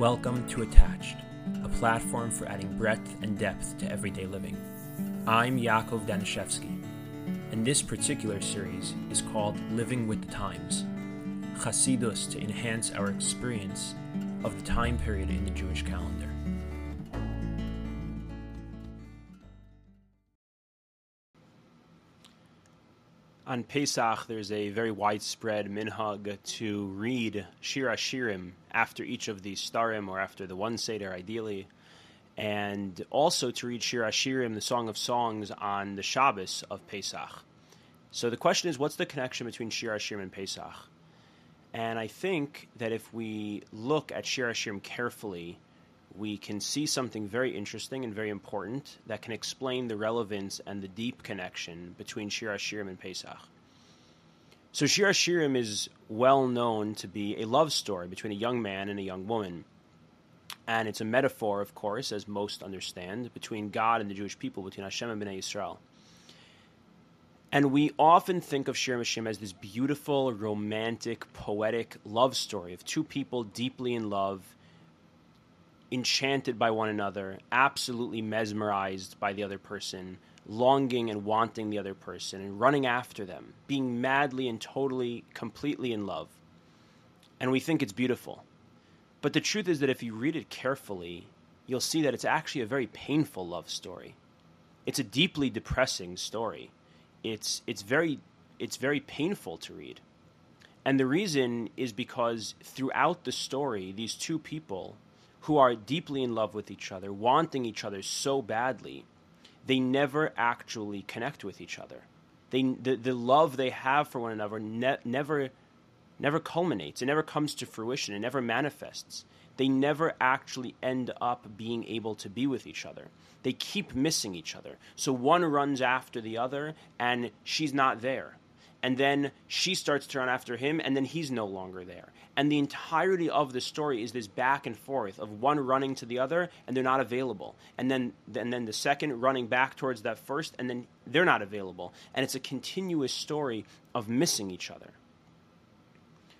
Welcome to Attached, a platform for adding breadth and depth to everyday living. I'm Yakov Danishefsky, and this particular series is called Living with the Times, Chasidus to enhance our experience of the time period in the Jewish calendar. On Pesach, there's a very widespread minhag to read Shir Hashirim after each of the sedarim or after the one seder, ideally, and also to read Shir Hashirim, the Song of Songs, on the Shabbos of Pesach. So the question is, what's the connection between Shir Hashirim and Pesach? And I think that if we look at Shir Hashirim carefully, we can see something very interesting and very important that can explain the relevance and the deep connection between Shir Hashirim and Pesach. So Shir Hashirim is well known to be a love story between a young man and a young woman. And it's a metaphor, of course, as most understand, between God and the Jewish people, between Hashem and Bnei Yisrael. And we often think of Shir Hashirim as this beautiful, romantic, poetic love story of two people deeply in love enchanted by one another, absolutely mesmerized by the other person, longing and wanting the other person, and running after them, being madly and totally, completely in love. And we think it's beautiful. But the truth is that if you read it carefully, you'll see that it's actually a very painful love story. It's a deeply depressing story. It's, it's, very, it's very painful to read. And the reason is because throughout the story, these two people who are deeply in love with each other, wanting each other so badly, they never actually connect with each other. They, the, the love they have for one another ne- never, never culminates. It never comes to fruition. It never manifests. They never actually end up being able to be with each other. They keep missing each other. So one runs after the other, and she's not there and then she starts to run after him, and then he's no longer there. And the entirety of the story is this back and forth of one running to the other, and they're not available, and then and then the second running back towards that first, and then they're not available, and it's a continuous story of missing each other.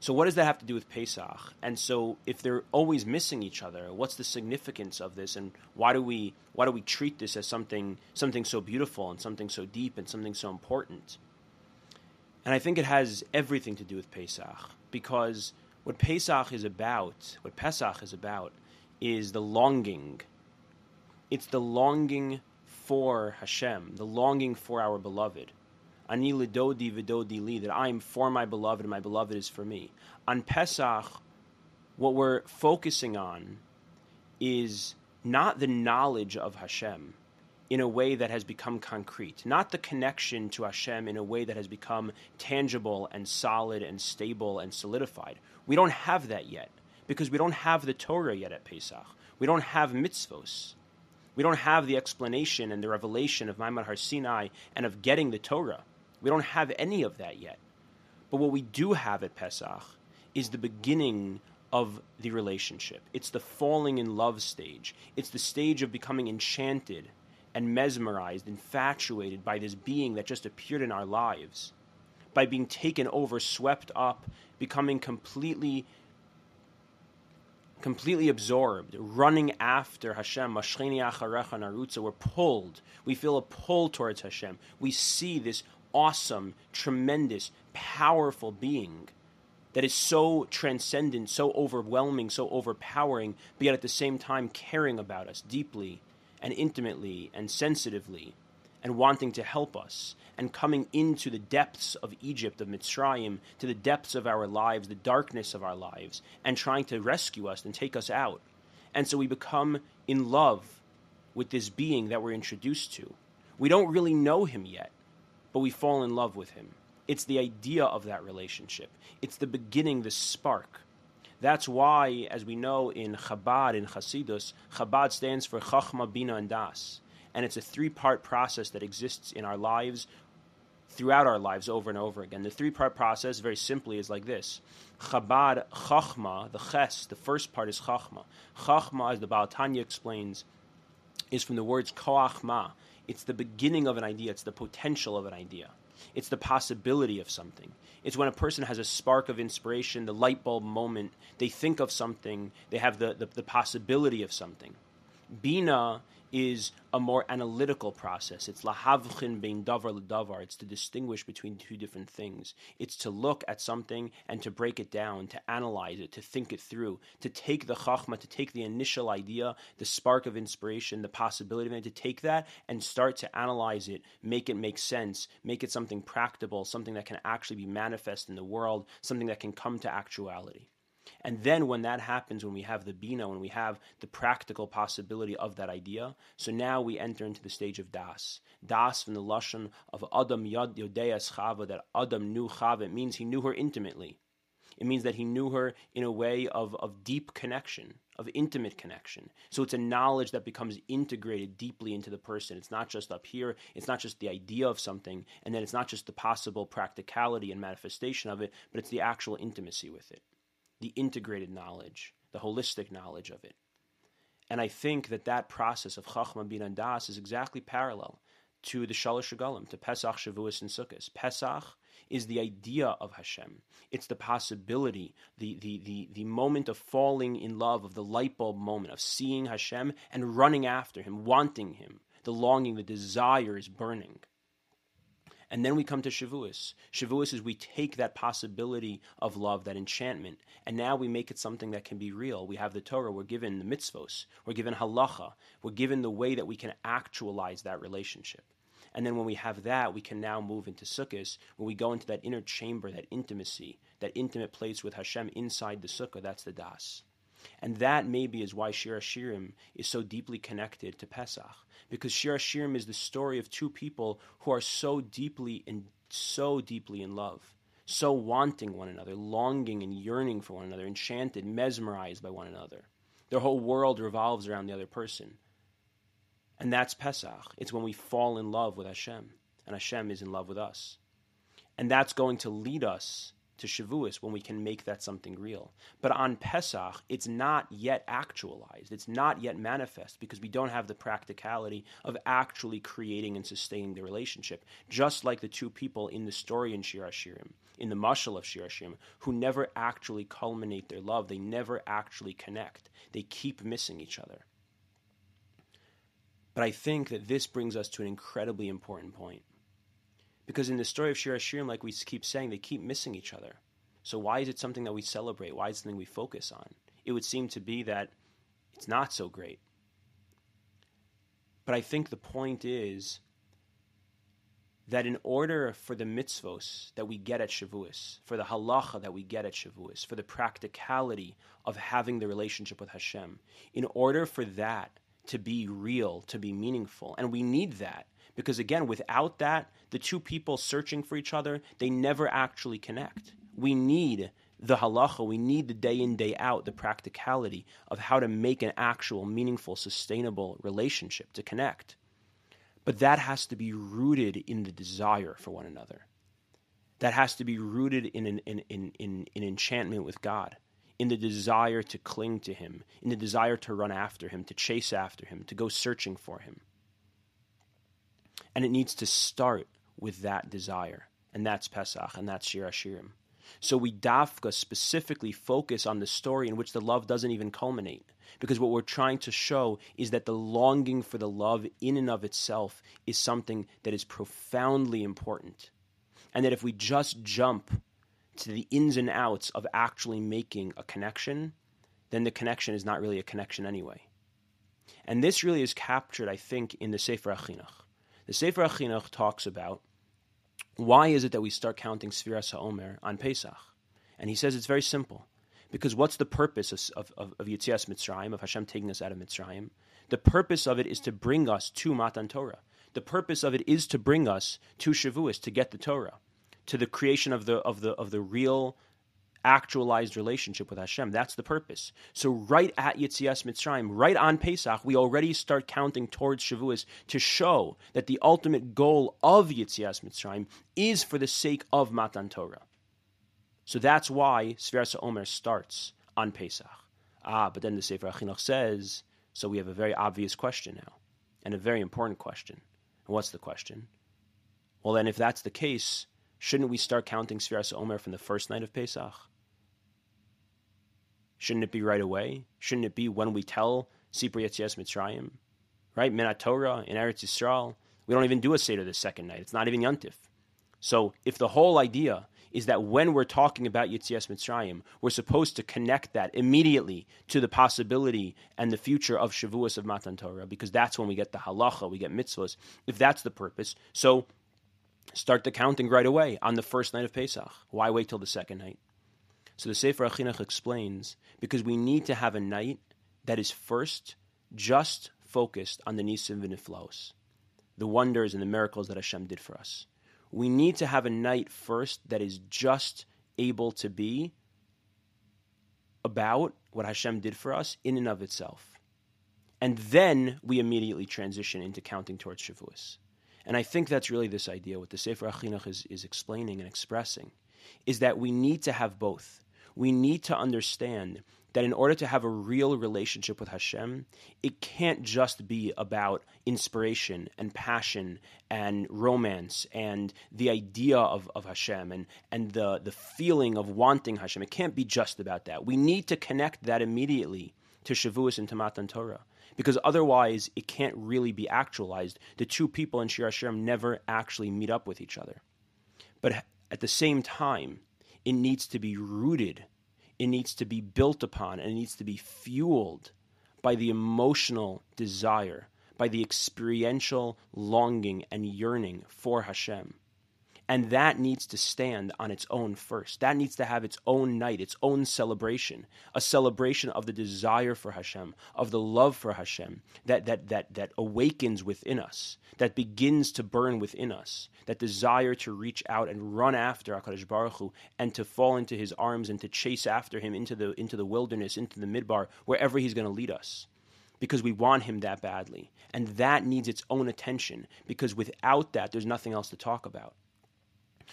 So what does that have to do with Pesach? And so if they're always missing each other, what's the significance of this and why do we why do we treat this as something something so beautiful and something so deep and something so important? And I think it has everything to do with Pesach because what Pesach is about, what Pesach is about, is the longing. It's the longing for Hashem, the longing for our beloved. Ani lidodi vidodi li, that I am for my beloved and my beloved is for me. On Pesach, what we're focusing on is not the knowledge of Hashem, in a way that has become concrete, not the connection to Hashem in a way that has become tangible and solid and stable and solidified. We don't have that yet because we don't have the Torah yet at Pesach. We don't have mitzvos. We don't have the explanation and the revelation of Maamad Har Sinai and of getting the Torah. We don't have any of that yet. But what we do have at Pesach is the beginning of the relationship. It's the falling in love stage. It's the stage of becoming enchanted and mesmerized, infatuated by this being that just appeared in our lives, by being taken over, swept up, becoming completely completely absorbed, running after Hashem, Mashcheni Acharecha Narutza, we're pulled. We feel a pull towards Hashem. We see this awesome, tremendous, powerful being that is so transcendent, so overwhelming, so overpowering, but yet at the same time caring about us deeply and intimately and sensitively and wanting to help us and coming into the depths of Egypt, of Mitzrayim, to the depths of our lives, the darkness of our lives, and trying to rescue us and take us out. And so we become in love with this being that we're introduced to. We don't really know him yet, but we fall in love with him. It's the idea of that relationship, it's the beginning, the spark. That's why, as we know in Chabad, in Hasidus, Chabad stands for Chachma, Bina, and Das. And it's a three part process that exists in our lives, throughout our lives, over and over again. The three part process, very simply, is like this Chabad, Chachma, the Ches, the first part is Chachma. Chachma, as the Baal Tanya explains, is from the words Koach Ma. It's the beginning of an idea, it's the potential of an idea. It's the possibility of something. It's when a person has a spark of inspiration, the light bulb moment, they think of something, they have the, the, the possibility of something. Bina is a more analytical process. It's lahavchin bein davar la davar. It's to distinguish between two different things. It's to look at something and to break it down, to analyze it, to think it through, to take the chachma, to take the initial idea, the spark of inspiration, the possibility of it, to take that and start to analyze it, make it make sense, make it something practical, something that can actually be manifest in the world, something that can come to actuality. And then when that happens, when we have the bina, when we have the practical possibility of that idea, so now we enter into the stage of das. Das from the lashon of Adam Yad Yodeas Chava, that Adam knew Chava. It means he knew her intimately. It means that he knew her in a way of, of deep connection, of intimate connection. So it's a knowledge that becomes integrated deeply into the person. It's not just up here, it's not just the idea of something, and then it's not just the possible practicality and manifestation of it, but it's the actual intimacy with it the integrated knowledge, the holistic knowledge of it. And I think that that process of Chachma Bin and Das is exactly parallel to the Shalosh Regalim, to Pesach, Shavuos, and Sukkot. Pesach is the idea of Hashem. It's the possibility, the, the, the, the moment of falling in love, of the light bulb moment, of seeing Hashem and running after Him, wanting Him. The longing, the desire is burning. And then we come to Shavuos. Shavuos is we take that possibility of love, that enchantment, and now we make it something that can be real. We have the Torah, we're given the mitzvos, we're given halacha, we're given the way that we can actualize that relationship. And then when we have that, we can now move into Sukkot, when we go into that inner chamber, that intimacy, that intimate place with Hashem inside the Sukkah, that's the Das. And that maybe is why Shir Shirim is so deeply connected to Pesach. Because Shir Shirim is the story of two people who are so deeply and so deeply in love, so wanting one another, longing and yearning for one another, enchanted, mesmerized by one another. Their whole world revolves around the other person. And that's Pesach. It's when we fall in love with Hashem, and Hashem is in love with us. And that's going to lead us to Shavuos when we can make that something real. But on Pesach, it's not yet actualized. It's not yet manifest because we don't have the practicality of actually creating and sustaining the relationship. Just like the two people in the story in Shir Hashirim, in the mashal of Shir Hashirim, who never actually culminate their love. They never actually connect. They keep missing each other. But I think that this brings us to an incredibly important point. Because in the story of Shir Hashirim, like we keep saying, they keep missing each other. So why is it something that we celebrate? Why is it something we focus on? It would seem to be that it's not so great. But I think the point is that in order for the mitzvos that we get at Shavuos, for the halacha that we get at Shavuos, for the practicality of having the relationship with Hashem, in order for that to be real, to be meaningful, and we need that because again, without that, the two people searching for each other, they never actually connect. We need the halacha, we need the day in, day out, the practicality of how to make an actual, meaningful, sustainable relationship to connect. But that has to be rooted in the desire for one another. That has to be rooted in an in, in, in, in enchantment with God, in the desire to cling to Him, in the desire to run after Him, to chase after Him, to go searching for Him. And it needs to start with that desire. And that's Pesach, and that's Shir Hashirim. So we dafka specifically focus on the story in which the love doesn't even culminate. Because what we're trying to show is that the longing for the love in and of itself is something that is profoundly important. And that if we just jump to the ins and outs of actually making a connection, then the connection is not really a connection anyway. And this really is captured, I think, in the Sefer HaChinuch. The Sefer HaChinuch talks about why is it that we start counting Sfiras HaOmer on Pesach? And he says it's very simple. Because what's the purpose of, of, of Yitzias Mitzrayim, of Hashem taking us out of Mitzrayim? The purpose of it is to bring us to Matan Torah. The purpose of it is to bring us to Shavuos, to get the Torah, to the creation of the, of the, of the real actualized relationship with Hashem. That's the purpose. So right at Yitzias Mitzrayim, right on Pesach, we already start counting towards Shavuos to show that the ultimate goal of Yitzias Mitzrayim is for the sake of Matan Torah. So that's why Sfiras Omer starts on Pesach. Ah, but then the Sefer HaChinuch says, so we have a very obvious question now, and a very important question. And what's the question? Well, then, if that's the case, shouldn't we start counting Sfiras Omer from the first night of Pesach? Shouldn't it be right away? Shouldn't it be when we tell Sipur Yetzias Mitzrayim? Right? Minat Torah in Eretz Yisrael. We don't even do a Seder the second night. It's not even Yontif. So if the whole idea is that when we're talking about Yitzias Mitzrayim, we're supposed to connect that immediately to the possibility and the future of Shavuos of Matan Torah, because that's when we get the halacha, we get mitzvahs. If that's the purpose, so start the counting right away on the first night of Pesach. Why wait till the second night? So the Sefer HaChinuch explains because we need to have a night that is first just focused on the Nisim v'Niflaos, the wonders and the miracles that Hashem did for us we need to have a night first that is just able to be about what Hashem did for us in and of itself. And then we immediately transition into counting towards Shavuos. And I think that's really this idea, what the Sefer HaChinuch is, is explaining and expressing, is that we need to have both. We need to understand that in order to have a real relationship with Hashem, it can't just be about inspiration and passion and romance and the idea of, of Hashem and, and the, the feeling of wanting Hashem. It can't be just about that. We need to connect that immediately to Shavuos and to Matan Torah. Because otherwise, it can't really be actualized. The two people in Shir Hashem never actually meet up with each other. But at the same time, it needs to be rooted it needs to be built upon and it needs to be fueled by the emotional desire, by the experiential longing and yearning for Hashem. And that needs to stand on its own first. That needs to have its own night, its own celebration, a celebration of the desire for Hashem, of the love for Hashem that, that, that, that awakens within us, that begins to burn within us, that desire to reach out and run after HaKadosh Baruch Hu and to fall into his arms and to chase after him into the, into the wilderness, into the midbar, wherever he's going to lead us because we want him that badly. And that needs its own attention because without that, there's nothing else to talk about.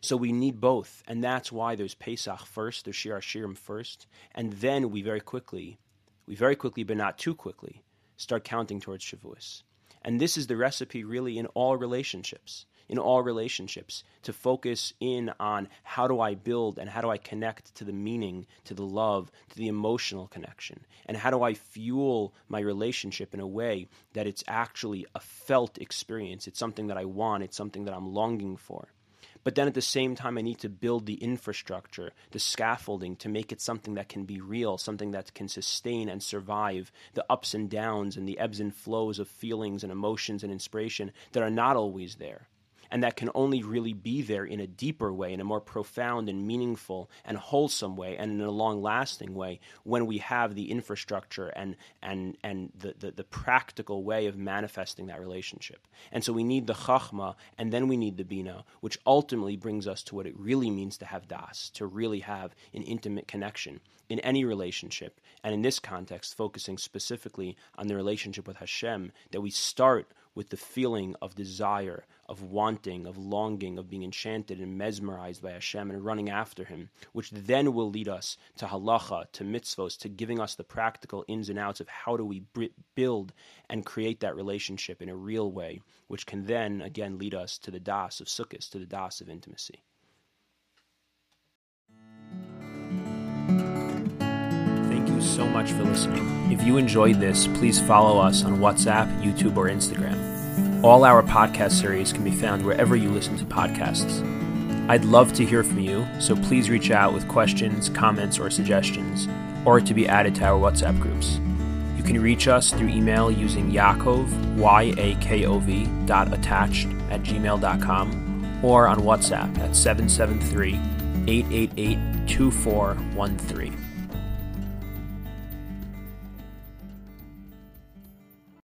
So we need both, and that's why there's Pesach first, there's Shir Hashirim first, and then we very quickly, we very quickly, but not too quickly, start counting towards Shavuos. And this is the recipe really in all relationships. In all relationships, to focus in on how do I build and how do I connect to the meaning, to the love, to the emotional connection, and how do I fuel my relationship in a way that it's actually a felt experience. It's something that I want, it's something that I'm longing for. But then at the same time, I need to build the infrastructure, the scaffolding to make it something that can be real, something that can sustain and survive the ups and downs and the ebbs and flows of feelings and emotions and inspiration that are not always there and that can only really be there in a deeper way, in a more profound and meaningful and wholesome way, and in a long lasting way when we have the infrastructure and and and the, the, the, practical way of manifesting that relationship. And so we need the chachma, and then we need the bina, which ultimately brings us to what it really means to have das, to really have an intimate connection in any relationship, and in this context, focusing specifically on the relationship with Hashem, that we start with the feeling of desire, of wanting, of longing, of being enchanted and mesmerized by Hashem and running after Him, which then will lead us to halacha, to mitzvos, to giving us the practical ins and outs of how do we build and create that relationship in a real way, which can then again lead us to the das of sukkahs, to the das of intimacy. So much for listening. If you enjoyed this, please follow us on WhatsApp, YouTube, or Instagram. All our podcast series can be found wherever you listen to podcasts. I'd love to hear from you, so please reach out with questions, comments, or suggestions, or to be added to our WhatsApp groups. You can reach us through email using Yakov, Y-A-K-O-V, dot attached at gmail.com, or on WhatsApp at 773 888 2413.